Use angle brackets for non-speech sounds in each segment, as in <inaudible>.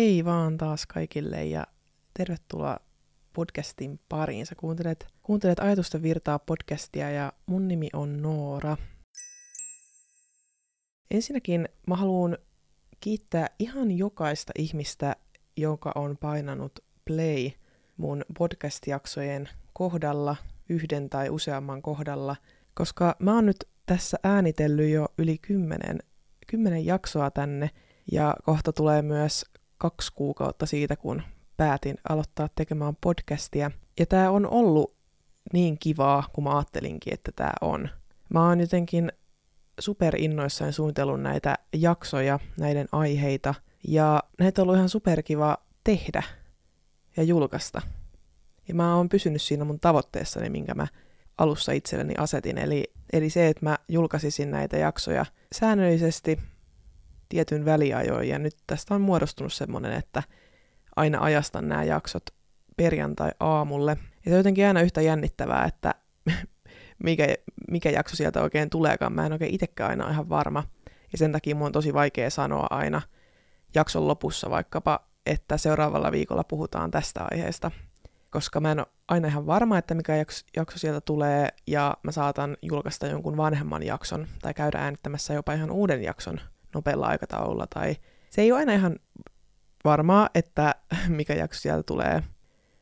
Hei vaan taas kaikille ja tervetuloa podcastin pariin. Sä kuuntelet, kuuntelet Ajatusten virtaa podcastia ja mun nimi on Noora. Ensinnäkin mä haluan kiittää ihan jokaista ihmistä, joka on painanut play mun podcast-jaksojen kohdalla, yhden tai useamman kohdalla, koska mä oon nyt tässä äänitellyt jo yli kymmenen, kymmenen jaksoa tänne, ja kohta tulee myös kaksi kuukautta siitä, kun päätin aloittaa tekemään podcastia. Ja tämä on ollut niin kivaa, kun mä ajattelinkin, että tämä on. Mä oon jotenkin superinnoissaan suunnitellut näitä jaksoja, näiden aiheita, ja näitä on ollut ihan superkiva tehdä ja julkaista. Ja mä oon pysynyt siinä mun tavoitteessani, minkä mä alussa itselleni asetin, eli, eli se, että mä julkaisisin näitä jaksoja säännöllisesti tietyn väliajoin, ja nyt tästä on muodostunut semmoinen, että aina ajastan nämä jaksot perjantai-aamulle. Ja se on jotenkin aina yhtä jännittävää, että <laughs> mikä, mikä jakso sieltä oikein tuleekaan. Mä en oikein itsekään aina ihan varma. Ja sen takia mun on tosi vaikea sanoa aina jakson lopussa vaikkapa, että seuraavalla viikolla puhutaan tästä aiheesta. Koska mä en ole aina ihan varma, että mikä jakso, jakso sieltä tulee, ja mä saatan julkaista jonkun vanhemman jakson, tai käydä äänittämässä jopa ihan uuden jakson nopealla aikataululla, tai se ei ole aina ihan varmaa, että <laughs> mikä jakso sieltä tulee.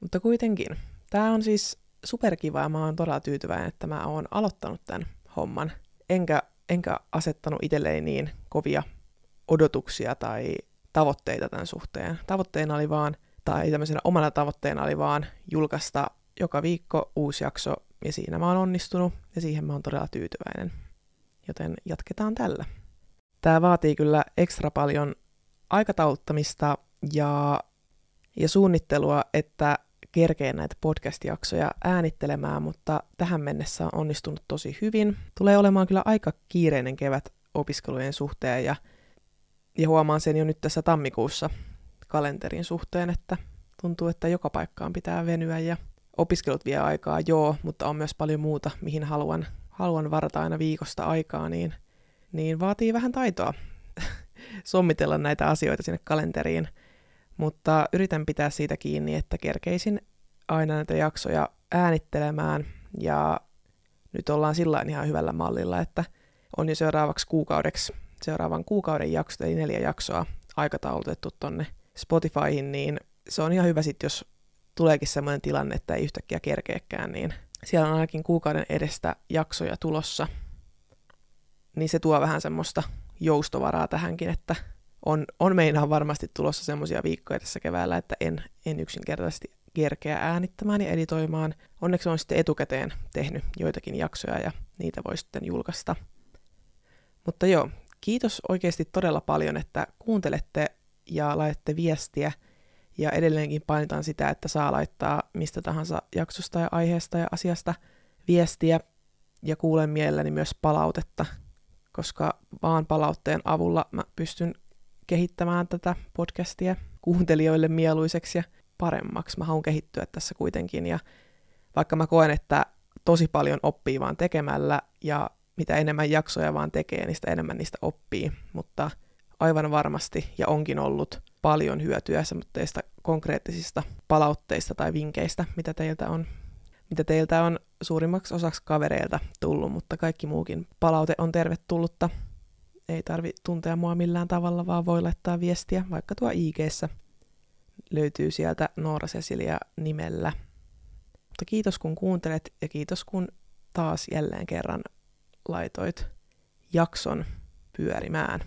Mutta kuitenkin, tämä on siis superkiva ja mä oon todella tyytyväinen, että mä oon aloittanut tämän homman. Enkä, enkä asettanut itselleni niin kovia odotuksia tai tavoitteita tämän suhteen. Tavoitteena oli vaan, tai tämmöisenä omana tavoitteena oli vaan julkaista joka viikko uusi jakso, ja siinä mä oon onnistunut, ja siihen mä oon todella tyytyväinen. Joten jatketaan tällä. Tämä vaatii kyllä ekstra paljon aikatauluttamista ja, ja suunnittelua, että kerkeen näitä podcast-jaksoja äänittelemään, mutta tähän mennessä on onnistunut tosi hyvin. Tulee olemaan kyllä aika kiireinen kevät opiskelujen suhteen ja, ja huomaan sen jo nyt tässä tammikuussa kalenterin suhteen, että tuntuu, että joka paikkaan pitää venyä ja opiskelut vie aikaa, joo, mutta on myös paljon muuta, mihin haluan, haluan varata aina viikosta aikaa, niin, niin vaatii vähän taitoa <laughs> sommitella näitä asioita sinne kalenteriin. Mutta yritän pitää siitä kiinni, että kerkeisin aina näitä jaksoja äänittelemään ja nyt ollaan sillä ihan hyvällä mallilla, että on jo seuraavaksi kuukaudeksi, seuraavan kuukauden jakso, eli neljä jaksoa aikataulutettu tonne Spotifyhin, niin se on ihan hyvä sitten, jos tuleekin sellainen tilanne, että ei yhtäkkiä kerkeäkään, niin siellä on ainakin kuukauden edestä jaksoja tulossa, niin se tuo vähän semmoista joustovaraa tähänkin, että on, on meinaan varmasti tulossa semmoisia viikkoja tässä keväällä, että en, en yksinkertaisesti kerkeä äänittämään ja editoimaan. Onneksi on sitten etukäteen tehnyt joitakin jaksoja ja niitä voi sitten julkaista. Mutta joo, kiitos oikeasti todella paljon, että kuuntelette ja laitatte viestiä. Ja edelleenkin painotan sitä, että saa laittaa mistä tahansa jaksosta ja aiheesta ja asiasta viestiä. Ja kuulen mielelläni myös palautetta, koska vaan palautteen avulla mä pystyn kehittämään tätä podcastia kuuntelijoille mieluiseksi ja paremmaksi. Mä haluan kehittyä tässä kuitenkin ja vaikka mä koen, että tosi paljon oppii vaan tekemällä ja mitä enemmän jaksoja vaan tekee, niin sitä enemmän niistä oppii, mutta aivan varmasti ja onkin ollut paljon hyötyä semmoista konkreettisista palautteista tai vinkkeistä, mitä teiltä on mitä teiltä on suurimmaksi osaksi kavereilta tullut, mutta kaikki muukin palaute on tervetullutta. Ei tarvi tuntea mua millään tavalla, vaan voi laittaa viestiä vaikka tuo ig Löytyy sieltä Noora Cecilia nimellä. Mutta kiitos kun kuuntelet ja kiitos kun taas jälleen kerran laitoit jakson pyörimään.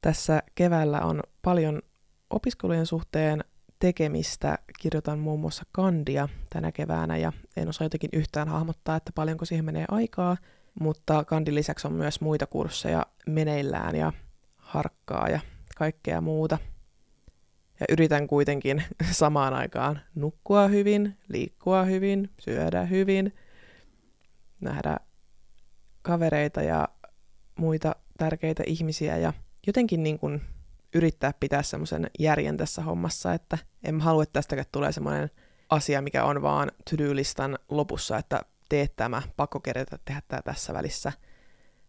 Tässä keväällä on paljon opiskelujen suhteen tekemistä. Kirjoitan muun muassa kandia tänä keväänä ja en osaa jotenkin yhtään hahmottaa, että paljonko siihen menee aikaa, mutta kandin lisäksi on myös muita kursseja meneillään ja harkkaa ja kaikkea muuta. Ja yritän kuitenkin <laughs> samaan aikaan nukkua hyvin, liikkua hyvin, syödä hyvin, nähdä kavereita ja muita tärkeitä ihmisiä ja jotenkin niin kuin yrittää pitää semmoisen järjen tässä hommassa, että en halua, että tästäkään tulee semmoinen asia, mikä on vaan to-do-listan lopussa, että teet tämä, pakko kerätä tehdä tämä tässä välissä.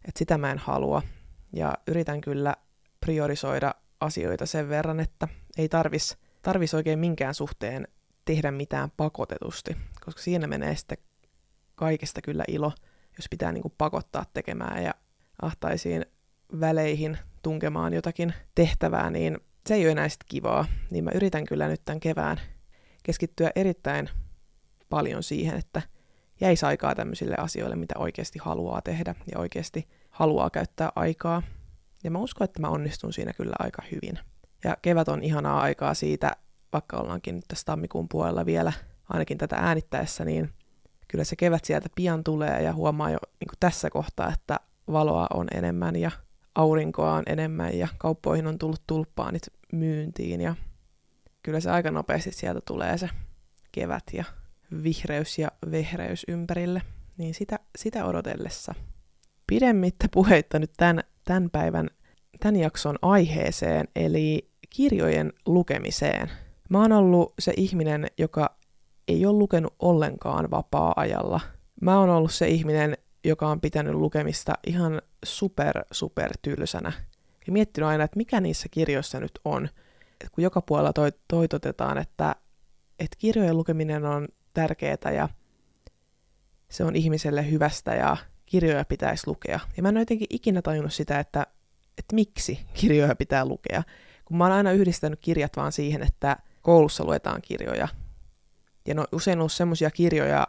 Että sitä mä en halua. Ja yritän kyllä priorisoida asioita sen verran, että ei tarvis, tarvis oikein minkään suhteen tehdä mitään pakotetusti, koska siinä menee sitten kaikesta kyllä ilo, jos pitää niin kuin pakottaa tekemään ja ahtaisiin väleihin tunkemaan jotakin tehtävää, niin se ei ole enää sitten kivaa. Niin mä yritän kyllä nyt tämän kevään keskittyä erittäin paljon siihen, että jäisi aikaa tämmöisille asioille, mitä oikeasti haluaa tehdä ja oikeasti haluaa käyttää aikaa. Ja mä uskon, että mä onnistun siinä kyllä aika hyvin. Ja kevät on ihanaa aikaa siitä, vaikka ollaankin nyt tässä tammikuun puolella vielä, ainakin tätä äänittäessä, niin kyllä se kevät sieltä pian tulee ja huomaa jo niin tässä kohtaa, että valoa on enemmän ja aurinkoa on enemmän ja kauppoihin on tullut tulppaanit myyntiin ja kyllä se aika nopeasti sieltä tulee se kevät ja vihreys ja vehreys ympärille, niin sitä, sitä odotellessa. Pidemmittä puheitta nyt tämän, tämän päivän, tämän jakson aiheeseen, eli kirjojen lukemiseen. Mä oon ollut se ihminen, joka ei ole lukenut ollenkaan vapaa-ajalla. Mä oon ollut se ihminen, joka on pitänyt lukemista ihan super, super tylsänä. Ja miettinyt aina, että mikä niissä kirjoissa nyt on. Et kun joka puolella toi, toitotetaan, että, että kirjojen lukeminen on tärkeää ja se on ihmiselle hyvästä ja kirjoja pitäisi lukea. Ja mä en ole jotenkin ikinä tajunnut sitä, että, että miksi kirjoja pitää lukea. Kun mä oon aina yhdistänyt kirjat vaan siihen, että koulussa luetaan kirjoja. Ja ne on usein ollut semmoisia kirjoja,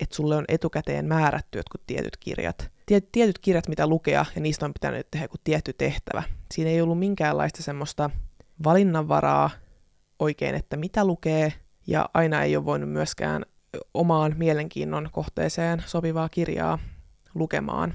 että sulle on etukäteen määrätty jotkut tietyt kirjat. Tiet, tietyt kirjat, mitä lukea, ja niistä on pitänyt tehdä joku tietty tehtävä. Siinä ei ollut minkäänlaista semmoista valinnanvaraa oikein, että mitä lukee, ja aina ei ole voinut myöskään omaan mielenkiinnon kohteeseen sopivaa kirjaa lukemaan.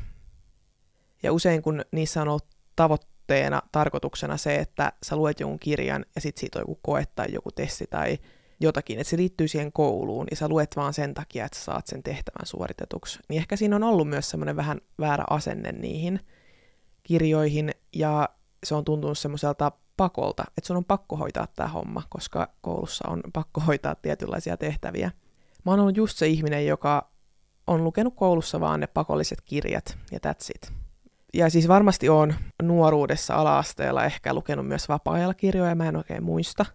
Ja usein kun niissä on ollut tavoitteena, tarkoituksena se, että sä luet jonkun kirjan ja sitten siitä on joku koe tai joku testi tai jotakin, että se liittyy siihen kouluun ja sä luet vaan sen takia, että sä saat sen tehtävän suoritetuksi. Niin ehkä siinä on ollut myös semmoinen vähän väärä asenne niihin kirjoihin ja se on tuntunut semmoiselta pakolta, että sun on pakko hoitaa tämä homma, koska koulussa on pakko hoitaa tietynlaisia tehtäviä. Mä oon ollut just se ihminen, joka on lukenut koulussa vaan ne pakolliset kirjat ja that's it. Ja siis varmasti on nuoruudessa ala-asteella ehkä lukenut myös vapaa-ajalla kirjoja, mä en oikein muista.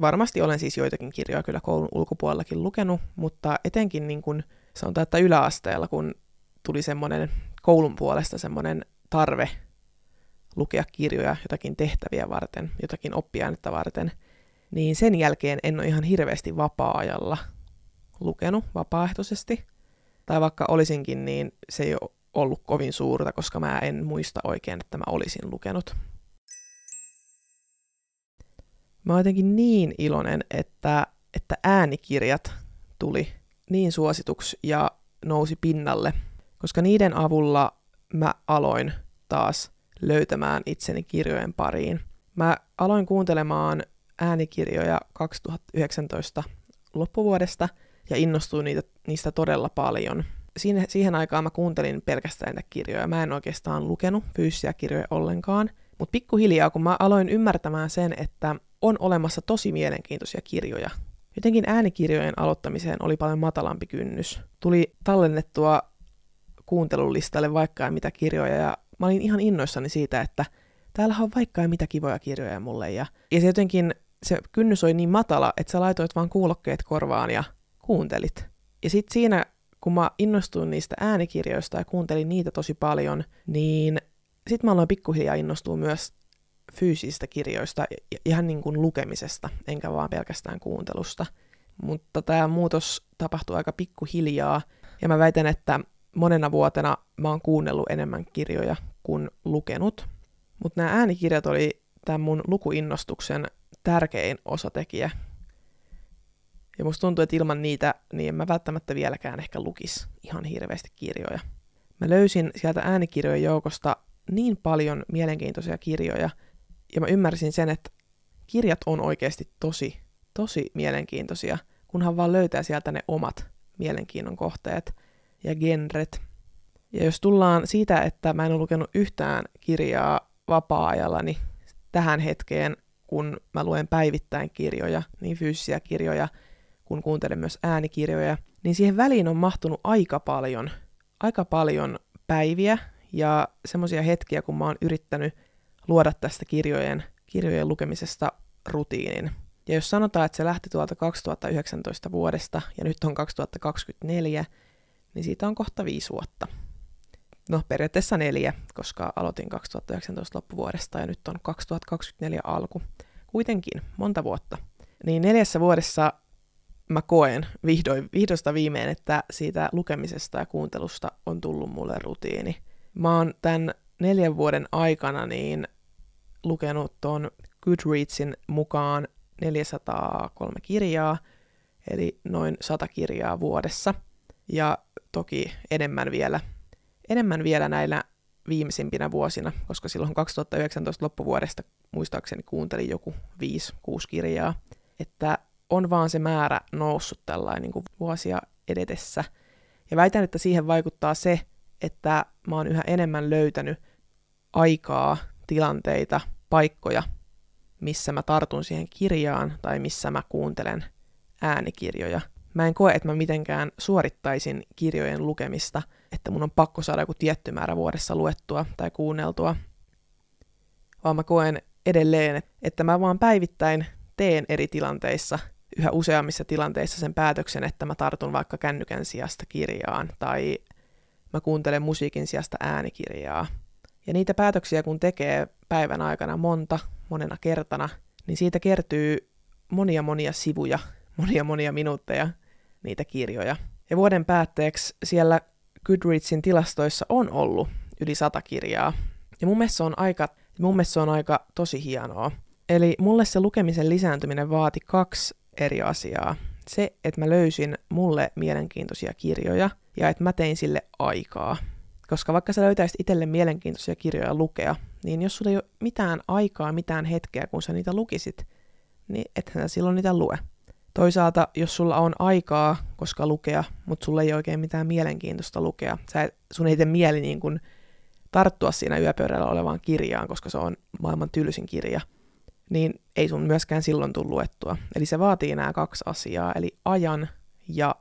Varmasti olen siis joitakin kirjoja kyllä koulun ulkopuolellakin lukenut, mutta etenkin niin kun sanotaan, että yläasteella, kun tuli semmoinen koulun puolesta semmoinen tarve lukea kirjoja jotakin tehtäviä varten, jotakin oppiainetta varten, niin sen jälkeen en ole ihan hirveästi vapaa-ajalla lukenut vapaaehtoisesti. Tai vaikka olisinkin, niin se ei ole ollut kovin suurta, koska mä en muista oikein, että mä olisin lukenut. Mä oon jotenkin niin iloinen, että, että äänikirjat tuli niin suosituksi ja nousi pinnalle, koska niiden avulla mä aloin taas löytämään itseni kirjojen pariin. Mä aloin kuuntelemaan äänikirjoja 2019 loppuvuodesta ja innostuin niitä, niistä todella paljon. Siinä, siihen aikaan mä kuuntelin pelkästään näitä kirjoja. Mä en oikeastaan lukenut fyysisiä kirjoja ollenkaan. Mutta pikkuhiljaa, kun mä aloin ymmärtämään sen, että on olemassa tosi mielenkiintoisia kirjoja, jotenkin äänikirjojen aloittamiseen oli paljon matalampi kynnys. Tuli tallennettua kuuntelulistalle vaikka mitä kirjoja ja mä olin ihan innoissani siitä, että täällä on vaikka mitä kivoja kirjoja mulle. Ja, ja se jotenkin, se kynnys oli niin matala, että sä laitoit vaan kuulokkeet korvaan ja kuuntelit. Ja sitten siinä, kun mä innostuin niistä äänikirjoista ja kuuntelin niitä tosi paljon, niin sitten mä aloin pikkuhiljaa innostua myös fyysisistä kirjoista, ihan niin kuin lukemisesta, enkä vaan pelkästään kuuntelusta. Mutta tämä muutos tapahtui aika pikkuhiljaa, ja mä väitän, että monena vuotena mä oon kuunnellut enemmän kirjoja kuin lukenut. Mutta nämä äänikirjat oli tämän mun lukuinnostuksen tärkein osatekijä. Ja musta tuntuu, että ilman niitä, niin en mä välttämättä vieläkään ehkä lukis ihan hirveästi kirjoja. Mä löysin sieltä äänikirjojen joukosta niin paljon mielenkiintoisia kirjoja, ja mä ymmärsin sen, että kirjat on oikeasti tosi, tosi mielenkiintoisia, kunhan vaan löytää sieltä ne omat mielenkiinnon kohteet ja genret. Ja jos tullaan siitä, että mä en ole lukenut yhtään kirjaa vapaa-ajallani tähän hetkeen, kun mä luen päivittäin kirjoja, niin fyysisiä kirjoja, kun kuuntelen myös äänikirjoja, niin siihen väliin on mahtunut aika paljon, aika paljon päiviä ja semmoisia hetkiä, kun mä oon yrittänyt luoda tästä kirjojen, kirjojen lukemisesta rutiinin. Ja jos sanotaan, että se lähti tuolta 2019 vuodesta ja nyt on 2024, niin siitä on kohta viisi vuotta. No periaatteessa neljä, koska aloitin 2019 loppuvuodesta ja nyt on 2024 alku. Kuitenkin monta vuotta. Niin neljässä vuodessa mä koen vihdoin, vihdoista viimein, että siitä lukemisesta ja kuuntelusta on tullut mulle rutiini. Mä oon tämän neljän vuoden aikana niin lukenut ton Goodreadsin mukaan 403 kirjaa, eli noin 100 kirjaa vuodessa. Ja toki enemmän vielä, enemmän vielä näillä viimeisimpinä vuosina, koska silloin 2019 loppuvuodesta muistaakseni kuuntelin joku 5-6 kirjaa. Että on vaan se määrä noussut tällainen niin kuin vuosia edetessä. Ja väitän, että siihen vaikuttaa se, että mä oon yhä enemmän löytänyt aikaa, tilanteita, paikkoja, missä mä tartun siihen kirjaan tai missä mä kuuntelen äänikirjoja. Mä en koe, että mä mitenkään suorittaisin kirjojen lukemista, että mun on pakko saada joku tietty määrä vuodessa luettua tai kuunneltua, vaan mä koen edelleen, että mä vaan päivittäin teen eri tilanteissa, yhä useammissa tilanteissa sen päätöksen, että mä tartun vaikka kännykän sijasta kirjaan tai mä kuuntelen musiikin sijasta äänikirjaa. Ja niitä päätöksiä kun tekee päivän aikana monta, monena kertana, niin siitä kertyy monia monia sivuja, <laughs> monia monia minuutteja niitä kirjoja. Ja vuoden päätteeksi siellä Goodreadsin tilastoissa on ollut yli sata kirjaa. Ja mun mielestä se on aika, mun mielestä se on aika tosi hienoa. Eli mulle se lukemisen lisääntyminen vaati kaksi eri asiaa. Se, että mä löysin mulle mielenkiintoisia kirjoja ja että mä tein sille aikaa. Koska vaikka sä löytäisit itselle mielenkiintoisia kirjoja lukea, niin jos sulla ei ole mitään aikaa, mitään hetkeä, kun sä niitä lukisit, niin ethän sä silloin niitä lue. Toisaalta, jos sulla on aikaa, koska lukea, mutta sulla ei oikein mitään mielenkiintoista lukea, sä sun ei tee mieli niin kuin tarttua siinä yöpöydällä olevaan kirjaan, koska se on maailman tylsin kirja, niin ei sun myöskään silloin tule luettua. Eli se vaatii nämä kaksi asiaa, eli ajan ja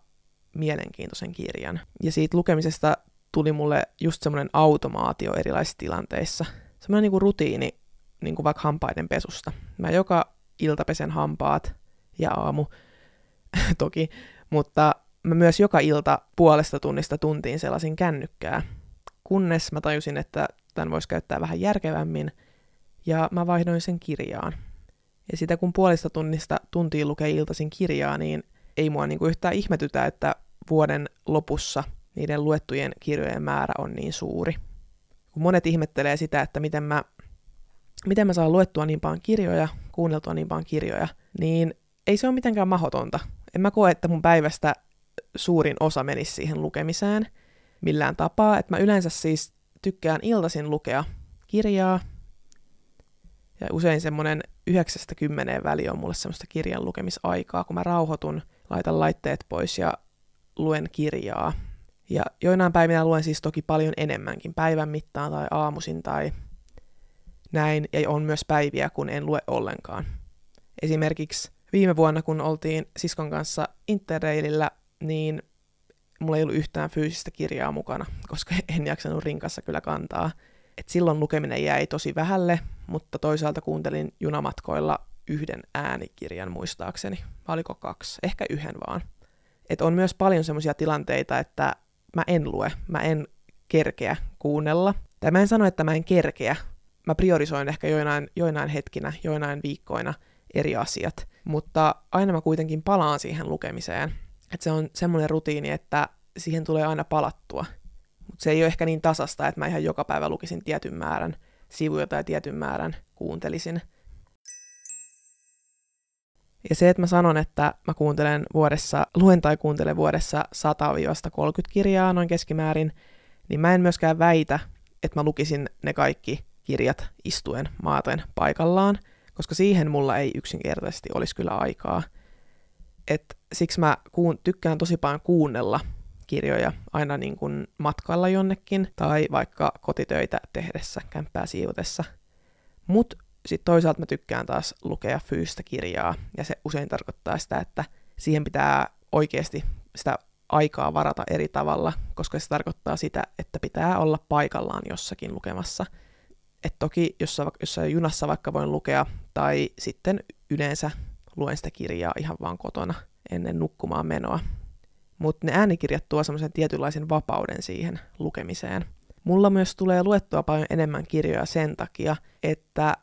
mielenkiintoisen kirjan. Ja siitä lukemisesta tuli mulle just semmoinen automaatio erilaisissa tilanteissa. Semmoinen niinku rutiini, niinku vaikka hampaiden pesusta. Mä joka ilta pesen hampaat ja aamu <laughs> toki, mutta mä myös joka ilta puolesta tunnista tuntiin sellaisin kännykkää, kunnes mä tajusin, että tämän voisi käyttää vähän järkevämmin, ja mä vaihdoin sen kirjaan. Ja sitä kun puolesta tunnista tuntiin lukee iltaisin kirjaa, niin ei mua niinku yhtään ihmetytä, että vuoden lopussa niiden luettujen kirjojen määrä on niin suuri. Kun monet ihmettelee sitä, että miten mä, miten mä saan luettua niin paljon kirjoja, kuunneltua niin paljon kirjoja, niin ei se ole mitenkään mahdotonta. En mä koe, että mun päivästä suurin osa menisi siihen lukemiseen millään tapaa. Että mä yleensä siis tykkään iltaisin lukea kirjaa, ja usein semmoinen 9-10 väli on mulle semmoista kirjan lukemisaikaa, kun mä rauhoitun, laitan laitteet pois ja luen kirjaa. Ja joinain päivinä luen siis toki paljon enemmänkin, päivän mittaan tai aamuisin tai näin, ja on myös päiviä, kun en lue ollenkaan. Esimerkiksi viime vuonna, kun oltiin siskon kanssa Interrailillä, niin mulla ei ollut yhtään fyysistä kirjaa mukana, koska <laughs> en jaksanut rinkassa kyllä kantaa. Et silloin lukeminen jäi tosi vähälle, mutta toisaalta kuuntelin junamatkoilla yhden äänikirjan muistaakseni. Vai oliko kaksi? Ehkä yhden vaan. Et on myös paljon semmoisia tilanteita, että mä en lue, mä en kerkeä kuunnella. Tai mä en sano, että mä en kerkeä. Mä priorisoin ehkä joinain, joinain hetkinä, joinain viikkoina eri asiat. Mutta aina mä kuitenkin palaan siihen lukemiseen. Että se on semmoinen rutiini, että siihen tulee aina palattua. Mutta se ei ole ehkä niin tasasta, että mä ihan joka päivä lukisin tietyn määrän sivuja tai tietyn määrän kuuntelisin. Ja se, että mä sanon, että mä kuuntelen vuodessa, luen tai kuuntelen vuodessa 100-30 kirjaa noin keskimäärin, niin mä en myöskään väitä, että mä lukisin ne kaikki kirjat istuen maaten paikallaan, koska siihen mulla ei yksinkertaisesti olisi kyllä aikaa. Et siksi mä kuun, tykkään tosi paljon kuunnella kirjoja aina niin kuin matkalla jonnekin tai vaikka kotitöitä tehdessä, kämppää siivotessa. Mutta sitten toisaalta mä tykkään taas lukea fyysistä kirjaa, ja se usein tarkoittaa sitä, että siihen pitää oikeasti sitä aikaa varata eri tavalla, koska se tarkoittaa sitä, että pitää olla paikallaan jossakin lukemassa. Et toki jossain, jossain junassa vaikka voin lukea tai sitten yleensä luen sitä kirjaa ihan vaan kotona ennen nukkumaan menoa. Mutta ne äänikirjat tuo semmoisen tietynlaisen vapauden siihen lukemiseen. Mulla myös tulee luettua paljon enemmän kirjoja sen takia, että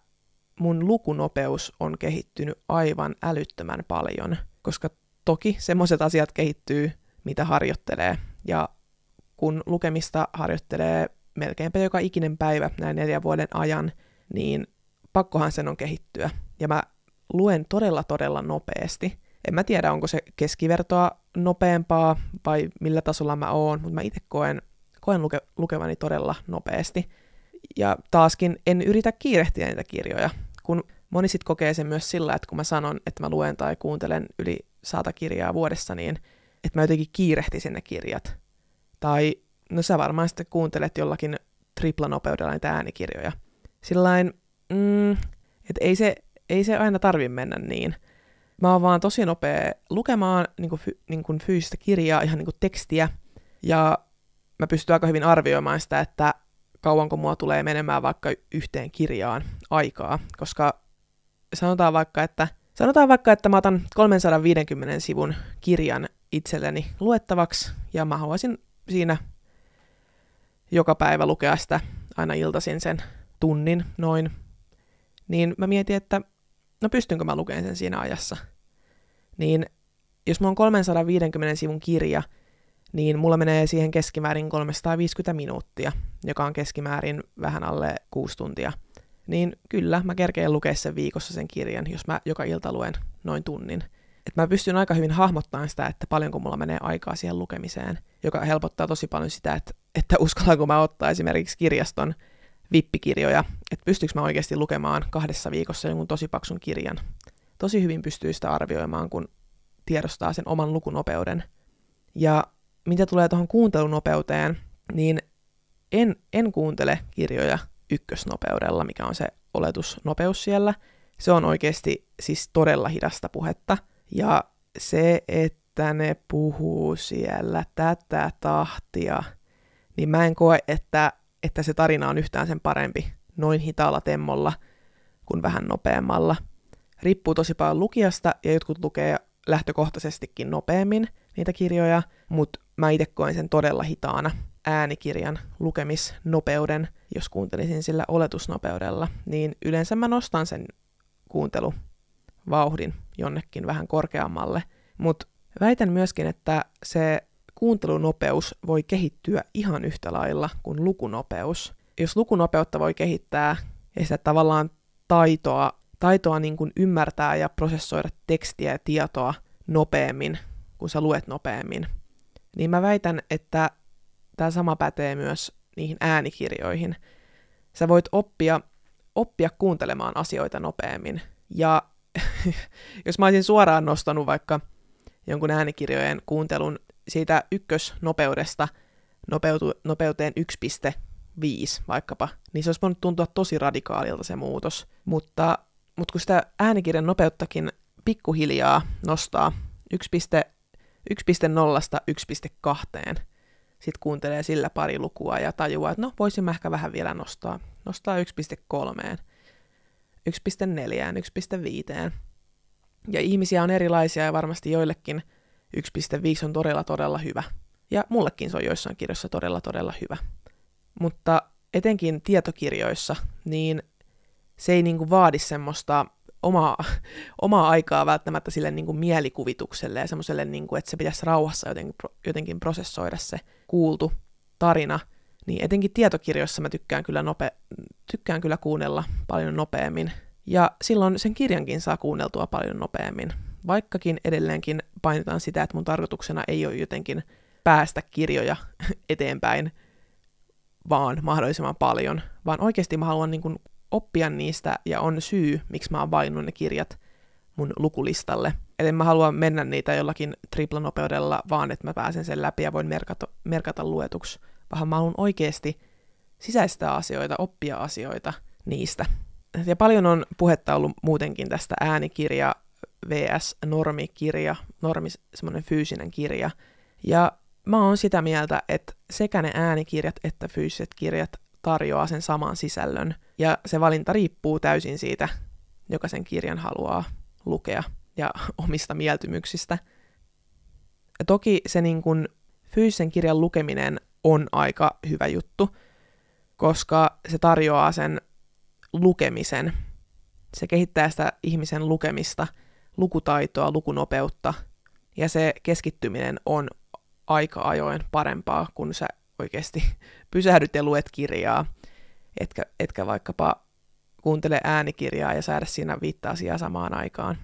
mun lukunopeus on kehittynyt aivan älyttömän paljon, koska toki semmoiset asiat kehittyy, mitä harjoittelee. Ja kun lukemista harjoittelee melkeinpä joka ikinen päivä näin neljän vuoden ajan, niin pakkohan sen on kehittyä. Ja mä luen todella todella nopeasti. En mä tiedä, onko se keskivertoa nopeampaa vai millä tasolla mä oon, mutta mä itse koen, koen luke, lukevani todella nopeasti. Ja taaskin en yritä kiirehtiä niitä kirjoja, kun moni sit kokee sen myös sillä, että kun mä sanon, että mä luen tai kuuntelen yli saata kirjaa vuodessa, niin että mä jotenkin kiirehtisin ne kirjat. Tai no sä varmaan sitten kuuntelet jollakin triplanopeudella niitä äänikirjoja. Sillain, mm, että ei se, ei se aina tarvi mennä niin. Mä oon vaan tosi nopea lukemaan niin kuin, fy, niin kuin fyysistä kirjaa, ihan niin kuin tekstiä, ja mä pystyn aika hyvin arvioimaan sitä, että kauanko mua tulee menemään vaikka yhteen kirjaan aikaa, koska sanotaan vaikka, että sanotaan vaikka, että mä otan 350 sivun kirjan itselleni luettavaksi, ja mä haluaisin siinä joka päivä lukea sitä aina iltaisin sen tunnin noin, niin mä mietin, että no pystynkö mä lukemaan sen siinä ajassa. Niin jos mulla on 350 sivun kirja, niin mulla menee siihen keskimäärin 350 minuuttia, joka on keskimäärin vähän alle 6 tuntia. Niin kyllä, mä kerkeen lukea sen viikossa sen kirjan, jos mä joka ilta luen noin tunnin. Et mä pystyn aika hyvin hahmottamaan sitä, että paljonko mulla menee aikaa siihen lukemiseen, joka helpottaa tosi paljon sitä, että, että uskallanko mä ottaa esimerkiksi kirjaston vippikirjoja, että pystyykö mä oikeasti lukemaan kahdessa viikossa jonkun tosi paksun kirjan. Tosi hyvin pystyy sitä arvioimaan, kun tiedostaa sen oman lukunopeuden. Ja mitä tulee tuohon kuuntelunopeuteen, niin en, en kuuntele kirjoja ykkösnopeudella, mikä on se oletusnopeus siellä. Se on oikeasti siis todella hidasta puhetta. Ja se, että ne puhuu siellä tätä tahtia, niin mä en koe, että että se tarina on yhtään sen parempi noin hitaalla temmolla kuin vähän nopeammalla. Riippuu tosi paljon lukijasta ja jotkut lukee lähtökohtaisestikin nopeammin niitä kirjoja, mutta mä itse koen sen todella hitaana äänikirjan lukemisnopeuden, jos kuuntelisin sillä oletusnopeudella, niin yleensä mä nostan sen kuunteluvauhdin jonnekin vähän korkeammalle. Mutta väitän myöskin, että se kuuntelunopeus voi kehittyä ihan yhtä lailla kuin lukunopeus. Jos lukunopeutta voi kehittää ja sitä tavallaan taitoa, taitoa niin kuin ymmärtää ja prosessoida tekstiä ja tietoa nopeammin, kun sä luet nopeammin, niin mä väitän, että tämä sama pätee myös niihin äänikirjoihin. Sä voit oppia, oppia kuuntelemaan asioita nopeammin. Ja <laughs> jos mä olisin suoraan nostanut vaikka jonkun äänikirjojen kuuntelun siitä ykkösnopeudesta nopeutu, nopeuteen 1.5 vaikkapa, niin se olisi voinut tuntua tosi radikaalilta se muutos. Mutta, mutta kun sitä äänikirjan nopeuttakin pikkuhiljaa nostaa 1.0-1.2, sitten kuuntelee sillä pari lukua ja tajuaa, että no voisin mä ehkä vähän vielä nostaa, nostaa 1.3, 1.4, 1.5. Ja ihmisiä on erilaisia ja varmasti joillekin – 1.5 on todella todella hyvä. Ja mullekin se on joissain kirjoissa todella todella hyvä. Mutta etenkin tietokirjoissa, niin se ei niinku vaadi semmoista omaa, <laughs> omaa aikaa välttämättä sille niinku mielikuvitukselle ja semmoiselle, niinku, että se pitäisi rauhassa jotenkin, jotenkin prosessoida se kuultu tarina. Niin etenkin tietokirjoissa mä tykkään kyllä, nope, tykkään kyllä kuunnella paljon nopeammin. Ja silloin sen kirjankin saa kuunneltua paljon nopeammin vaikkakin edelleenkin painetaan sitä, että mun tarkoituksena ei ole jotenkin päästä kirjoja <laughs> eteenpäin, vaan mahdollisimman paljon, vaan oikeasti mä haluan niin kuin oppia niistä, ja on syy, miksi mä oon valinnut ne kirjat mun lukulistalle. Eli mä halua mennä niitä jollakin triplanopeudella, vaan että mä pääsen sen läpi ja voin merkata, merkata luetuksi, vaan mä haluan oikeasti sisäistää asioita, oppia asioita niistä. Ja paljon on puhetta ollut muutenkin tästä äänikirja vs. normikirja, normi, semmoinen fyysinen kirja. Ja mä oon sitä mieltä, että sekä ne äänikirjat että fyysiset kirjat tarjoaa sen saman sisällön. Ja se valinta riippuu täysin siitä joka sen kirjan haluaa lukea ja <laughs> omista mieltymyksistä. Ja toki se niin kuin fyysisen kirjan lukeminen on aika hyvä juttu, koska se tarjoaa sen lukemisen. Se kehittää sitä ihmisen lukemista, lukutaitoa, lukunopeutta, ja se keskittyminen on aika ajoin parempaa, kun sä oikeasti <laughs> pysähdyt ja luet kirjaa, etkä, etkä vaikkapa kuuntele äänikirjaa ja säädä siinä viittaa asiaa samaan aikaan.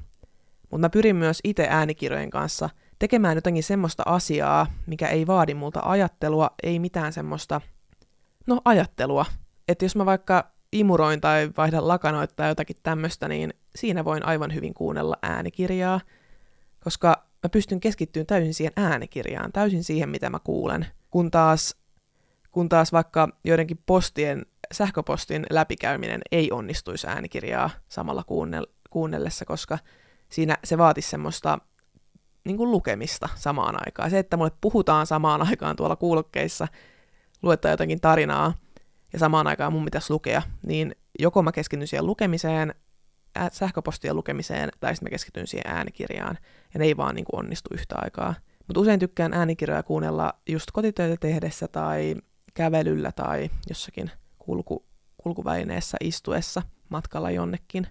Mutta mä pyrin myös itse äänikirjojen kanssa tekemään jotakin semmoista asiaa, mikä ei vaadi multa ajattelua, ei mitään semmoista, no ajattelua. Että jos mä vaikka imuroin tai vaihdan lakanoita tai jotakin tämmöistä, niin siinä voin aivan hyvin kuunnella äänikirjaa, koska mä pystyn keskittymään täysin siihen äänikirjaan, täysin siihen, mitä mä kuulen. Kun taas, kun taas vaikka joidenkin postien, sähköpostin läpikäyminen ei onnistuisi äänikirjaa samalla kuunnell- kuunnellessa, koska siinä se vaatisi semmoista niin kuin lukemista samaan aikaan. Se, että mulle puhutaan samaan aikaan tuolla kuulokkeissa, luetaan jotakin tarinaa, ja samaan aikaan mun pitäisi lukea, niin joko mä keskityn siihen lukemiseen, sähköpostien lukemiseen, tai sitten mä keskityn siihen äänikirjaan, ja ne ei vaan niin kuin onnistu yhtä aikaa. Mutta usein tykkään äänikirjoja kuunnella just kotitöitä tehdessä, tai kävelyllä, tai jossakin kulku, kulkuvälineessä istuessa matkalla jonnekin.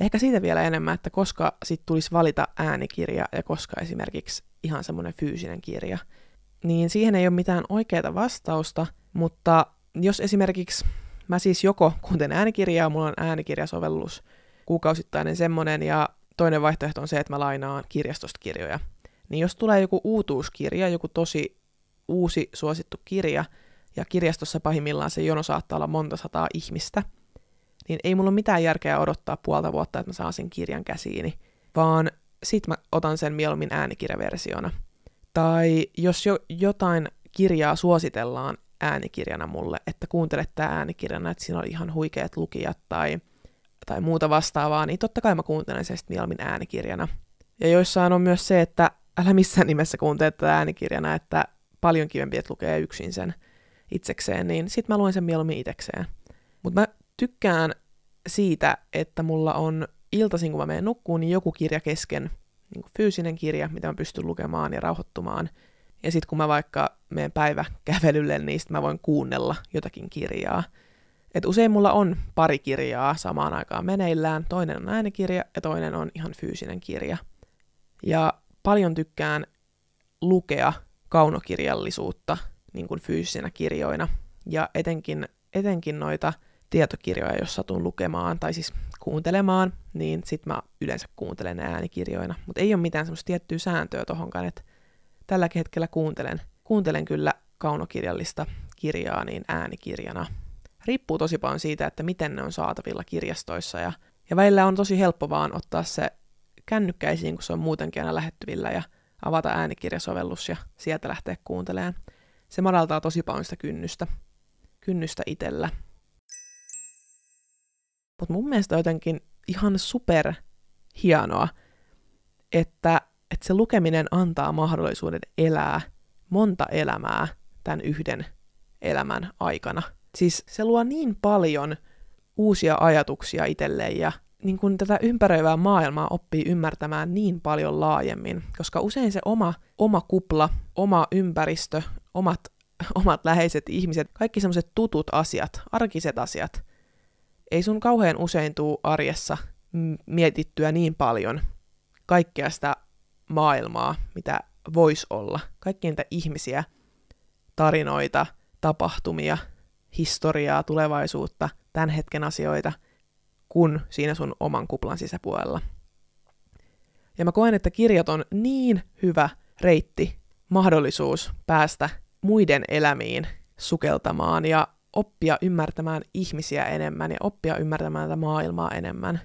Ehkä siitä vielä enemmän, että koska sit tulisi valita äänikirja ja koska esimerkiksi ihan semmoinen fyysinen kirja. Niin siihen ei ole mitään oikeaa vastausta, mutta jos esimerkiksi mä siis joko kuuntelen äänikirjaa, mulla on äänikirjasovellus, kuukausittainen semmonen, ja toinen vaihtoehto on se, että mä lainaan kirjastosta kirjoja. Niin jos tulee joku uutuuskirja, joku tosi uusi suosittu kirja, ja kirjastossa pahimmillaan se jono saattaa olla monta sataa ihmistä, niin ei mulla ole mitään järkeä odottaa puolta vuotta, että mä saan sen kirjan käsiini, vaan sit mä otan sen mieluummin äänikirjaversiona. Tai jos jo jotain kirjaa suositellaan äänikirjana mulle, että kuuntelet tää äänikirjana, että siinä oli ihan huikeat lukijat tai, tai muuta vastaavaa, niin totta kai mä kuuntelen sen mieluummin äänikirjana. Ja joissain on myös se, että älä missään nimessä kuuntele tätä äänikirjana, että paljon kivempi, että lukee yksin sen itsekseen, niin sit mä luen sen mieluummin itsekseen. Mutta mä tykkään siitä, että mulla on iltaisin, kun mä menen nukkuun, niin joku kirja kesken, niin kuin fyysinen kirja, mitä mä pystyn lukemaan ja rauhoittumaan. Ja sitten kun mä vaikka menen päiväkävelylle, niin sit mä voin kuunnella jotakin kirjaa. Et usein mulla on pari kirjaa samaan aikaan meneillään. Toinen on äänikirja ja toinen on ihan fyysinen kirja. Ja paljon tykkään lukea kaunokirjallisuutta niin kuin fyysisinä kirjoina. Ja etenkin, etenkin noita tietokirjoja, jos satun lukemaan tai siis kuuntelemaan, niin sit mä yleensä kuuntelen äänikirjoina. Mutta ei ole mitään semmoista tiettyä sääntöä tohonkaan, että tälläkin hetkellä kuuntelen, kuuntelen kyllä kaunokirjallista kirjaa niin äänikirjana. Riippuu tosi paljon siitä, että miten ne on saatavilla kirjastoissa ja, ja välillä on tosi helppo vaan ottaa se kännykkäisiin, kun se on muutenkin aina lähettyvillä ja avata äänikirjasovellus ja sieltä lähteä kuuntelemaan. Se madaltaa tosi paljon sitä kynnystä, kynnystä itsellä. Mutta mun mielestä jotenkin ihan super hienoa, että, että se lukeminen antaa mahdollisuuden elää monta elämää tämän yhden elämän aikana. Siis se luo niin paljon uusia ajatuksia itselleen ja niin kun tätä ympäröivää maailmaa oppii ymmärtämään niin paljon laajemmin, koska usein se oma, oma kupla, oma ympäristö, omat, <laughs> omat läheiset ihmiset, kaikki semmoiset tutut asiat, arkiset asiat, ei sun kauhean usein tuu arjessa mietittyä niin paljon kaikkea sitä maailmaa, mitä voisi olla. Kaikki niitä ihmisiä, tarinoita, tapahtumia, historiaa, tulevaisuutta, tämän hetken asioita, kun siinä sun oman kuplan sisäpuolella. Ja mä koen, että kirjat on niin hyvä reitti, mahdollisuus päästä muiden elämiin sukeltamaan ja oppia ymmärtämään ihmisiä enemmän ja oppia ymmärtämään tätä maailmaa enemmän.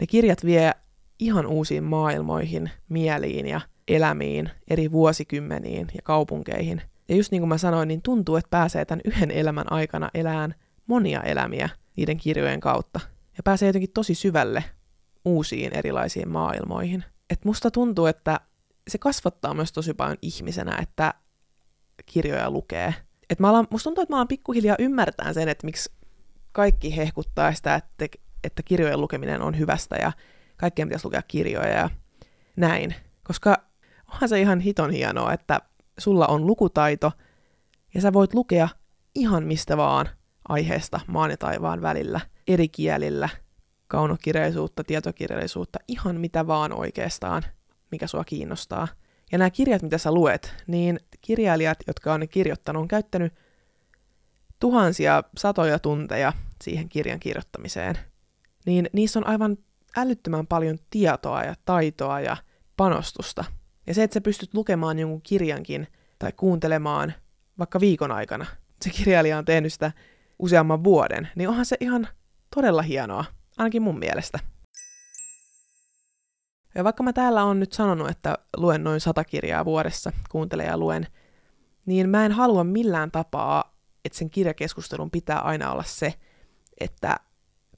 Ne kirjat vie ihan uusiin maailmoihin, mieliin ja elämiin, eri vuosikymmeniin ja kaupunkeihin. Ja just niin kuin mä sanoin, niin tuntuu, että pääsee tämän yhden elämän aikana elämään monia elämiä niiden kirjojen kautta. Ja pääsee jotenkin tosi syvälle uusiin erilaisiin maailmoihin. Et musta tuntuu, että se kasvattaa myös tosi paljon ihmisenä, että kirjoja lukee. Et mä alan, musta tuntuu, että mä alan pikkuhiljaa ymmärtää sen, että miksi kaikki hehkuttaa sitä, että että kirjojen lukeminen on hyvästä ja kaikkien pitäisi lukea kirjoja ja näin. Koska onhan se ihan hiton hienoa, että sulla on lukutaito ja sä voit lukea ihan mistä vaan aiheesta maan ja taivaan välillä, eri kielillä, kaunokirjallisuutta, tietokirjallisuutta, ihan mitä vaan oikeastaan, mikä sua kiinnostaa. Ja nämä kirjat, mitä sä luet, niin kirjailijat, jotka on ne kirjoittanut, on käyttänyt tuhansia, satoja tunteja siihen kirjan kirjoittamiseen. Niin niissä on aivan älyttömän paljon tietoa ja taitoa ja panostusta. Ja se, että sä pystyt lukemaan jonkun kirjankin tai kuuntelemaan vaikka viikon aikana, se kirjailija on tehnyt sitä useamman vuoden, niin onhan se ihan todella hienoa, ainakin mun mielestä. Ja vaikka mä täällä on nyt sanonut, että luen noin sata kirjaa vuodessa, kuuntelen ja luen, niin mä en halua millään tapaa, että sen kirjakeskustelun pitää aina olla se, että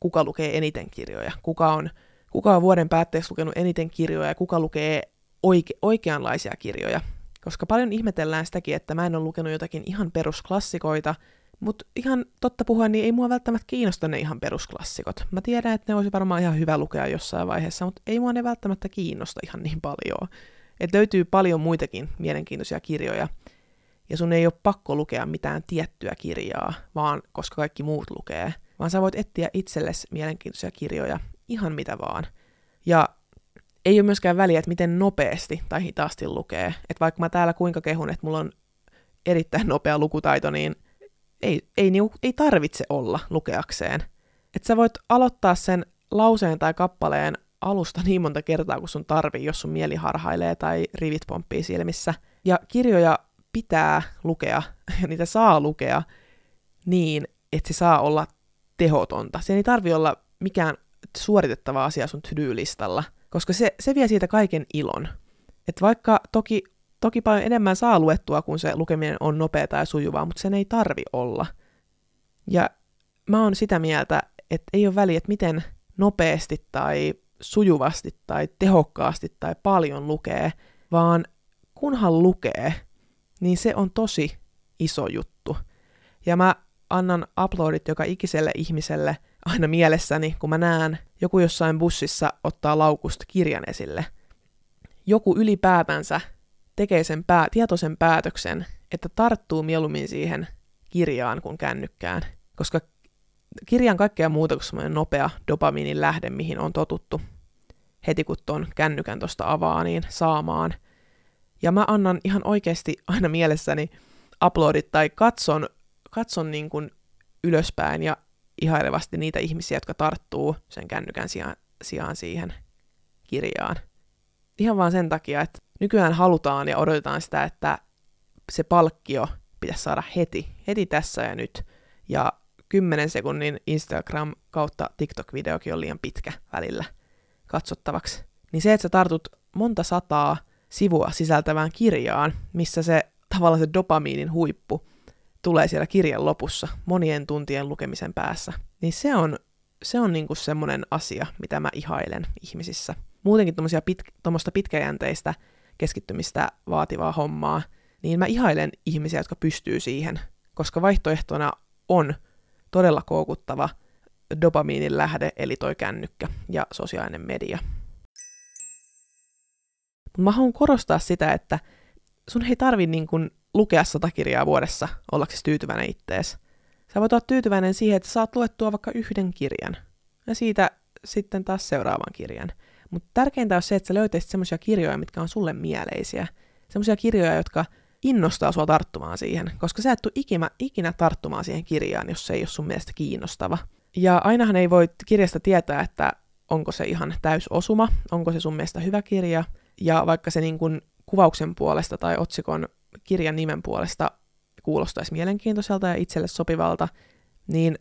kuka lukee eniten kirjoja, kuka on, kuka on vuoden päätteeksi lukenut eniten kirjoja ja kuka lukee oike, oikeanlaisia kirjoja. Koska paljon ihmetellään sitäkin, että mä en ole lukenut jotakin ihan perusklassikoita, mutta ihan totta puhuen, niin ei mua välttämättä kiinnosta ne ihan perusklassikot. Mä tiedän, että ne olisi varmaan ihan hyvä lukea jossain vaiheessa, mutta ei mua ne välttämättä kiinnosta ihan niin paljon. Et löytyy paljon muitakin mielenkiintoisia kirjoja, ja sun ei ole pakko lukea mitään tiettyä kirjaa, vaan koska kaikki muut lukee, vaan sä voit etsiä itsellesi mielenkiintoisia kirjoja, ihan mitä vaan. Ja ei ole myöskään väliä, että miten nopeasti tai hitaasti lukee. Että vaikka mä täällä kuinka kehun, että mulla on erittäin nopea lukutaito, niin ei, ei, niinku, ei tarvitse olla lukeakseen. Että sä voit aloittaa sen lauseen tai kappaleen alusta niin monta kertaa, kun sun tarvii, jos sun mieli harhailee tai rivit pomppii silmissä. Ja kirjoja pitää lukea, ja niitä saa lukea niin, että se saa olla tehotonta. Se ei tarvi olla mikään suoritettava asia sun to-do-listalla, koska se, se vie siitä kaiken ilon. Et vaikka toki Toki paljon enemmän saa luettua, kun se lukeminen on nopeaa ja sujuvaa, mutta sen ei tarvi olla. Ja mä oon sitä mieltä, että ei ole väliä, että miten nopeasti tai sujuvasti tai tehokkaasti tai paljon lukee, vaan kunhan lukee, niin se on tosi iso juttu. Ja mä annan uploadit joka ikiselle ihmiselle aina mielessäni, kun mä näen joku jossain bussissa ottaa laukusta kirjan esille. Joku ylipäätänsä tekee sen pää, tietoisen päätöksen, että tarttuu mieluummin siihen kirjaan kuin kännykkään, koska kirjan kaikkea muuta kuin semmoinen nopea dopamiinin lähde, mihin on totuttu heti kun tuon kännykän tuosta avaa, niin saamaan. Ja mä annan ihan oikeasti aina mielessäni uploadit tai katson, katson niin kuin ylöspäin ja ihailevasti niitä ihmisiä, jotka tarttuu sen kännykän sijaan, sijaan siihen kirjaan. Ihan vaan sen takia, että nykyään halutaan ja odotetaan sitä, että se palkkio pitäisi saada heti, heti tässä ja nyt. Ja 10 sekunnin Instagram kautta TikTok-videokin on liian pitkä välillä katsottavaksi. Niin se, että sä tartut monta sataa sivua sisältävään kirjaan, missä se tavallaan se dopamiinin huippu tulee siellä kirjan lopussa, monien tuntien lukemisen päässä, niin se on, se on niinku semmoinen asia, mitä mä ihailen ihmisissä. Muutenkin tuommoista pit, pitkäjänteistä keskittymistä vaativaa hommaa, niin mä ihailen ihmisiä, jotka pystyy siihen, koska vaihtoehtona on todella koukuttava dopamiinin lähde, eli toi kännykkä ja sosiaalinen media. Mä haluan korostaa sitä, että sun ei tarvi niin kun lukea sata kirjaa vuodessa ollaksesi tyytyväinen ittees. Sä voit olla tyytyväinen siihen, että saat luettua vaikka yhden kirjan, ja siitä sitten taas seuraavan kirjan. Mutta tärkeintä on se, että sä löytäisit semmoisia kirjoja, mitkä on sulle mieleisiä. Semmoisia kirjoja, jotka innostaa sua tarttumaan siihen, koska sä et tule ikinä, ikinä tarttumaan siihen kirjaan, jos se ei ole sun mielestä kiinnostava. Ja ainahan ei voi kirjasta tietää, että onko se ihan täysosuma, onko se sun mielestä hyvä kirja, ja vaikka se niin kuin kuvauksen puolesta tai otsikon kirjan nimen puolesta kuulostaisi mielenkiintoiselta ja itselle sopivalta, niin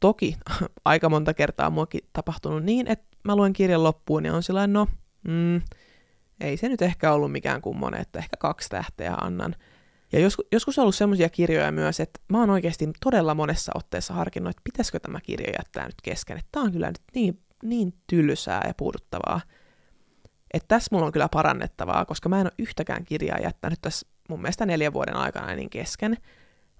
toki <laughs> aika monta kertaa muakin tapahtunut niin, että mä luen kirjan loppuun ja on sellainen, no, mm, ei se nyt ehkä ollut mikään kummonen, että ehkä kaksi tähteä annan. Ja joskus, joskus on ollut semmoisia kirjoja myös, että mä oon oikeasti todella monessa otteessa harkinnut, että pitäisikö tämä kirja jättää nyt kesken. Että tää on kyllä nyt niin, niin tylsää ja puuduttavaa. Että tässä mulla on kyllä parannettavaa, koska mä en ole yhtäkään kirjaa jättänyt tässä mun mielestä neljän vuoden aikana niin kesken,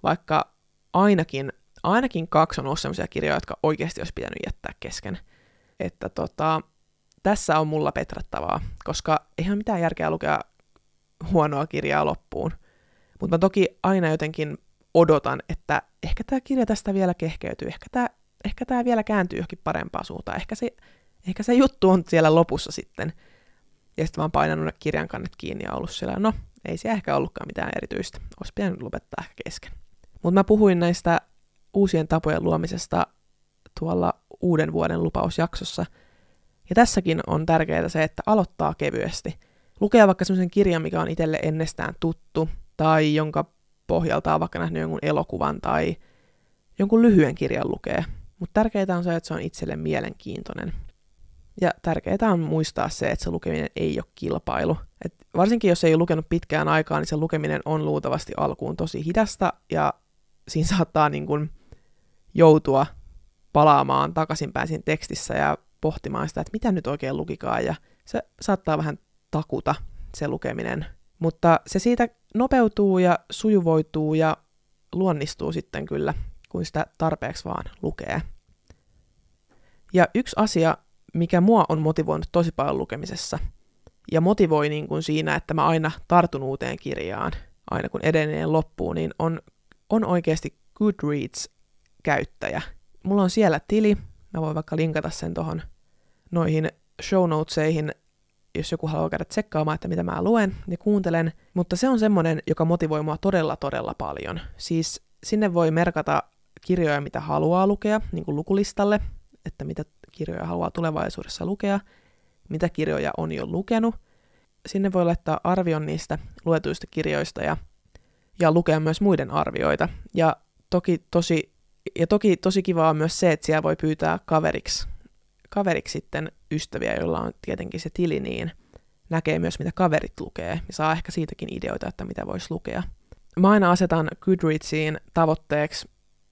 vaikka ainakin, ainakin kaksi on ollut semmoisia kirjoja, jotka oikeasti olisi pitänyt jättää kesken – että tota, tässä on mulla petrattavaa, koska eihän mitään järkeä lukea huonoa kirjaa loppuun. Mutta mä toki aina jotenkin odotan, että ehkä tämä kirja tästä vielä kehkeytyy, ehkä tämä ehkä tää vielä kääntyy johonkin parempaan suuntaan, ehkä se, ehkä se juttu on siellä lopussa sitten. Ja sitten vaan painanut ne kirjan kannet kiinni ja ollut siellä, no, ei se ehkä ollutkaan mitään erityistä, olisi pitänyt lopettaa ehkä kesken. Mutta mä puhuin näistä uusien tapojen luomisesta tuolla uuden vuoden lupausjaksossa, ja tässäkin on tärkeää se, että aloittaa kevyesti. Lukee vaikka sellaisen kirjan, mikä on itselle ennestään tuttu, tai jonka pohjalta on vaikka nähnyt jonkun elokuvan tai jonkun lyhyen kirjan lukee. Mutta tärkeää on se, että se on itselle mielenkiintoinen. Ja tärkeää on muistaa se, että se lukeminen ei ole kilpailu. Et varsinkin jos ei ole lukenut pitkään aikaa, niin se lukeminen on luultavasti alkuun tosi hidasta ja siinä saattaa niin kun joutua palaamaan takaisinpäin siinä tekstissä ja pohtimaan sitä, että mitä nyt oikein lukikaan ja se saattaa vähän takuta se lukeminen. Mutta se siitä nopeutuu ja sujuvoituu ja luonnistuu sitten kyllä, kun sitä tarpeeksi vaan lukee. Ja yksi asia, mikä mua on motivoinut tosi paljon lukemisessa, ja motivoi niin kuin siinä, että mä aina tartun uuteen kirjaan, aina kun edelleen loppuu, niin on, on oikeasti Goodreads-käyttäjä. Mulla on siellä tili, mä voin vaikka linkata sen tuohon noihin show notesihin, jos joku haluaa käydä tsekkaamaan, että mitä mä luen ja kuuntelen, mutta se on semmoinen, joka motivoi mua todella todella paljon. Siis sinne voi merkata kirjoja, mitä haluaa lukea, niin kuin lukulistalle, että mitä kirjoja haluaa tulevaisuudessa lukea, mitä kirjoja on jo lukenut. Sinne voi laittaa arvion niistä luetuista kirjoista ja, ja lukea myös muiden arvioita. Ja toki tosi, ja toki tosi kivaa on myös se, että siellä voi pyytää kaveriksi, kaveriksi sitten ystäviä, joilla on tietenkin se tili, niin näkee myös, mitä kaverit lukee, ja saa ehkä siitäkin ideoita, että mitä voisi lukea. Mä aina asetan Goodreadsiin tavoitteeksi,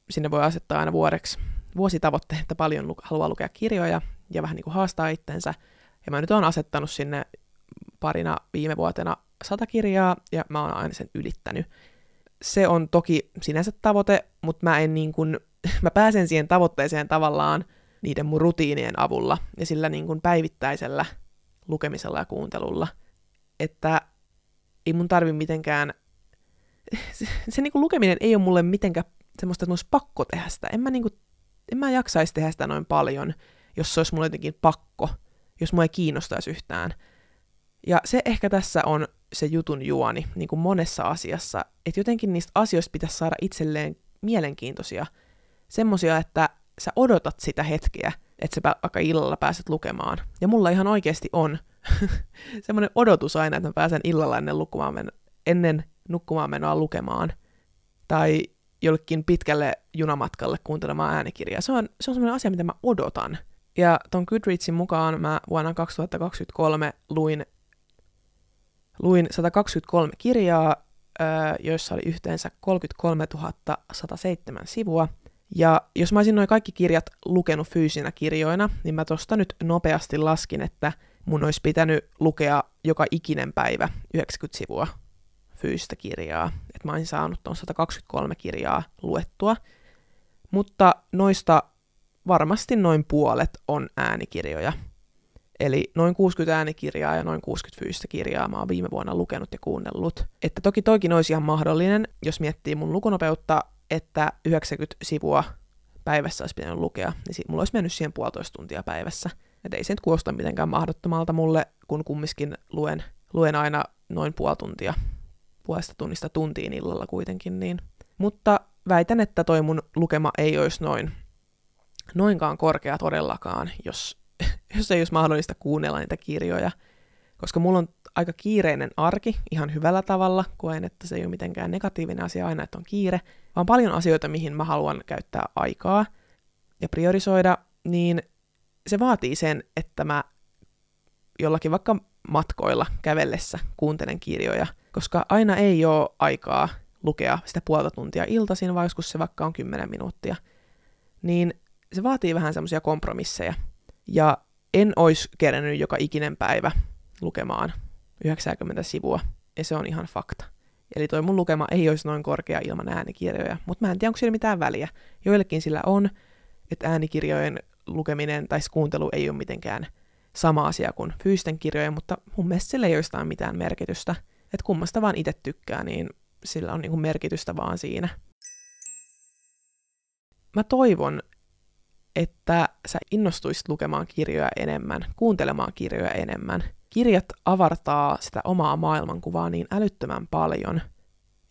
sinne voi asettaa aina vuodeksi vuositavoitteet, että paljon lu- haluaa lukea kirjoja ja vähän niin kuin haastaa itsensä. Ja mä nyt oon asettanut sinne parina viime vuotena sata kirjaa, ja mä oon aina sen ylittänyt. Se on toki sinänsä tavoite, mutta mä en niin kuin, <laughs> mä pääsen siihen tavoitteeseen tavallaan niiden mun rutiinien avulla ja sillä niin kuin päivittäisellä lukemisella ja kuuntelulla. Että ei mun tarvi mitenkään, <laughs> se, se niin kuin lukeminen ei ole mulle mitenkään semmoista, että mun olisi pakko tehdä sitä. En mä, niin kuin, en mä jaksaisi tehdä sitä noin paljon, jos se olisi mulle jotenkin pakko, jos mua ei kiinnostaisi yhtään. Ja se ehkä tässä on se jutun juoni, niin kuin monessa asiassa, että jotenkin niistä asioista pitäisi saada itselleen mielenkiintoisia. Semmoisia, että sä odotat sitä hetkeä, että sä vaikka illalla pääset lukemaan. Ja mulla ihan oikeasti on <laughs> semmoinen odotus aina, että mä pääsen illalla ennen, lukumaan men- ennen nukkumaan menoa lukemaan. Tai jollekin pitkälle junamatkalle kuuntelemaan äänikirjaa. Se on, se on semmoinen asia, mitä mä odotan. Ja ton Goodreadsin mukaan mä vuonna 2023 luin, luin 123 kirjaa, joissa oli yhteensä 33 107 sivua – ja jos mä olisin noin kaikki kirjat lukenut fyysinä kirjoina, niin mä tosta nyt nopeasti laskin, että mun olisi pitänyt lukea joka ikinen päivä 90 sivua fyysistä kirjaa. Että mä olisin saanut tuon 123 kirjaa luettua. Mutta noista varmasti noin puolet on äänikirjoja. Eli noin 60 äänikirjaa ja noin 60 fyysistä kirjaa mä oon viime vuonna lukenut ja kuunnellut. Että toki toikin olisi ihan mahdollinen, jos miettii mun lukunopeutta, että 90 sivua päivässä olisi pitänyt lukea, niin mulla olisi mennyt siihen puolitoista tuntia päivässä. Et ei se nyt kuulosta mitenkään mahdottomalta mulle, kun kumminkin luen, luen aina noin puoli tuntia, puolesta tunnista tuntiin illalla kuitenkin. Niin. Mutta väitän, että toi mun lukema ei olisi noin, noinkaan korkea todellakaan, jos, <laughs> jos ei olisi mahdollista kuunnella niitä kirjoja. Koska mulla on aika kiireinen arki ihan hyvällä tavalla, koen, että se ei ole mitenkään negatiivinen asia aina, että on kiire, vaan paljon asioita, mihin mä haluan käyttää aikaa ja priorisoida, niin se vaatii sen, että mä jollakin vaikka matkoilla kävellessä kuuntelen kirjoja, koska aina ei ole aikaa lukea sitä puolta tuntia iltaisin, vai joskus se vaikka on 10 minuuttia, niin se vaatii vähän semmoisia kompromisseja. Ja en olisi kerennyt joka ikinen päivä lukemaan 90 sivua, ja se on ihan fakta. Eli toi mun lukema ei olisi noin korkea ilman äänikirjoja, mutta mä en tiedä, onko sillä mitään väliä. Joillekin sillä on, että äänikirjojen lukeminen tai kuuntelu ei ole mitenkään sama asia kuin fyysisten kirjojen, mutta mun mielestä sillä ei ole mitään merkitystä. Että kummasta vaan itse tykkää, niin sillä on niinku merkitystä vaan siinä. Mä toivon, että sä innostuisit lukemaan kirjoja enemmän, kuuntelemaan kirjoja enemmän. Kirjat avartaa sitä omaa maailmankuvaa niin älyttömän paljon.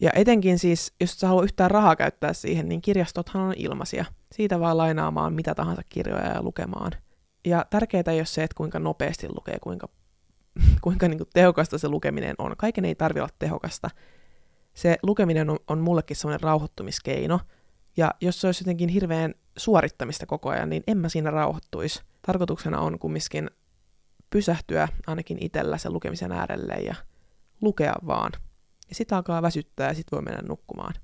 Ja etenkin siis, jos sä haluat yhtään rahaa käyttää siihen, niin kirjastothan on ilmaisia. Siitä vaan lainaamaan mitä tahansa kirjoja ja lukemaan. Ja tärkeää ei ole se, että kuinka nopeasti lukee, kuinka, <laughs> kuinka niin kuin tehokasta se lukeminen on. Kaiken ei tarvitse olla tehokasta. Se lukeminen on, on mullekin semmoinen rauhoittumiskeino. Ja jos se olisi jotenkin hirveän suorittamista koko ajan, niin en mä siinä rauhoittuisi. Tarkoituksena on kumminkin pysähtyä ainakin itsellä sen lukemisen äärelle ja lukea vaan. Ja sitten alkaa väsyttää ja sitten voi mennä nukkumaan.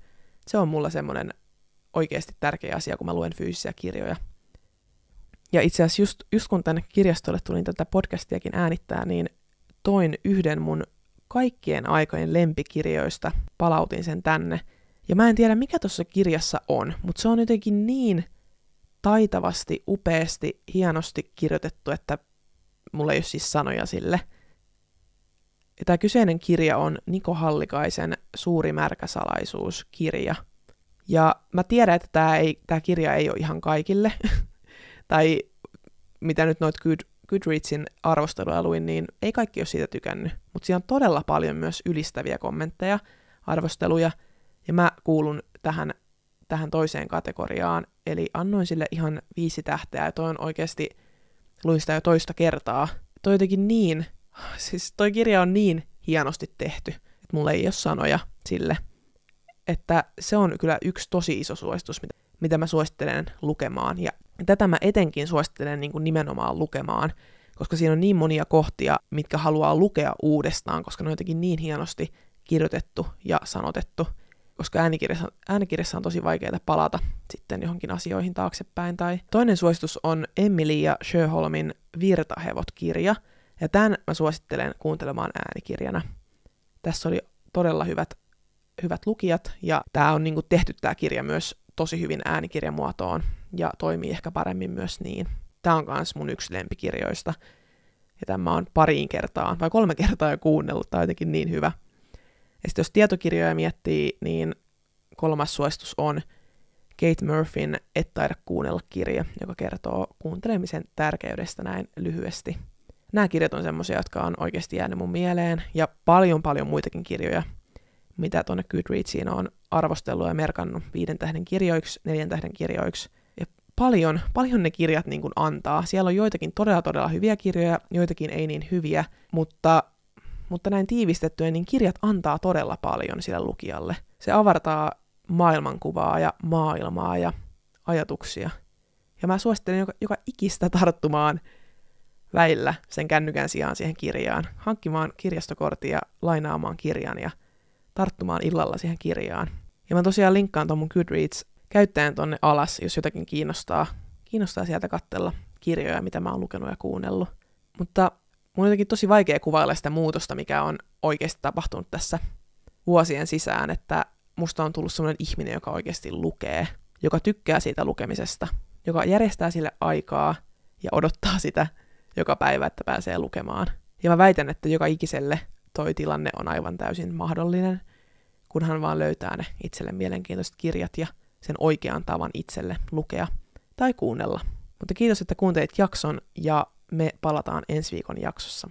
Se on mulla semmoinen oikeasti tärkeä asia, kun mä luen fyysisiä kirjoja. Ja itse asiassa just, just kun tänne kirjastolle tulin tätä podcastiakin äänittää, niin toin yhden mun kaikkien aikojen lempikirjoista, palautin sen tänne. Ja mä en tiedä, mikä tuossa kirjassa on, mutta se on jotenkin niin taitavasti, upeasti, hienosti kirjoitettu, että mulla ei ole siis sanoja sille. Tämä kyseinen kirja on Niko Hallikaisen Suuri märkä salaisuus kirja. Ja mä tiedän, että tämä, ei, tämä kirja ei ole ihan kaikille, <laughs> tai mitä nyt noit Good, Goodreadsin arvosteluja luin, niin ei kaikki ole siitä tykännyt. Mutta siellä on todella paljon myös ylistäviä kommentteja, arvosteluja, ja mä kuulun tähän, tähän toiseen kategoriaan, eli annoin sille ihan viisi tähteä, ja toi on oikeasti, luin sitä jo toista kertaa. Toi jotenkin niin, <sighs> siis toi kirja on niin hienosti tehty, että mulla ei ole sanoja sille, että se on kyllä yksi tosi iso suositus, mitä, mitä mä suosittelen lukemaan, ja tätä mä etenkin suosittelen niin kuin nimenomaan lukemaan, koska siinä on niin monia kohtia, mitkä haluaa lukea uudestaan, koska ne on jotenkin niin hienosti kirjoitettu ja sanotettu, koska äänikirjassa, äänikirjassa on tosi vaikeaa palata sitten johonkin asioihin taaksepäin. Tai toinen suositus on Emily ja Sherholmin Virtahevot-kirja, ja tämän mä suosittelen kuuntelemaan äänikirjana. Tässä oli todella hyvät, hyvät lukijat, ja tämä on niin kuin tehty tämä kirja myös tosi hyvin äänikirjamuotoon, ja toimii ehkä paremmin myös niin. Tämä on myös mun yksi lempikirjoista, ja tämä on pariin kertaan, vai kolme kertaa jo kuunnellut, tämä on jotenkin niin hyvä. Ja sitten jos tietokirjoja miettii, niin kolmas suositus on Kate Murphyn Et taida kuunnella kirja, joka kertoo kuuntelemisen tärkeydestä näin lyhyesti. Nämä kirjat on semmoisia, jotka on oikeasti jäänyt mun mieleen, ja paljon paljon muitakin kirjoja, mitä tuonne Goodreadsiin on arvostellut ja merkannut viiden tähden kirjoiksi, neljän tähden kirjoiksi. Ja paljon, paljon ne kirjat niin kuin antaa. Siellä on joitakin todella todella hyviä kirjoja, joitakin ei niin hyviä, mutta mutta näin tiivistettyä, niin kirjat antaa todella paljon sille lukijalle. Se avartaa maailmankuvaa ja maailmaa ja ajatuksia. Ja mä suosittelen joka, joka ikistä tarttumaan väillä sen kännykän sijaan siihen kirjaan, hankkimaan kirjastokortin ja lainaamaan kirjan ja tarttumaan illalla siihen kirjaan. Ja mä tosiaan linkkaan tuon mun Goodreads käyttäjän tonne alas, jos jotakin kiinnostaa, kiinnostaa sieltä katsella kirjoja, mitä mä oon lukenut ja kuunnellut. Mutta mun on jotenkin tosi vaikea kuvailla sitä muutosta, mikä on oikeasti tapahtunut tässä vuosien sisään, että musta on tullut sellainen ihminen, joka oikeasti lukee, joka tykkää siitä lukemisesta, joka järjestää sille aikaa ja odottaa sitä joka päivä, että pääsee lukemaan. Ja mä väitän, että joka ikiselle toi tilanne on aivan täysin mahdollinen, kunhan vaan löytää ne itselle mielenkiintoiset kirjat ja sen oikean tavan itselle lukea tai kuunnella. Mutta kiitos, että kuuntelit jakson ja me palataan ensi viikon jaksossa.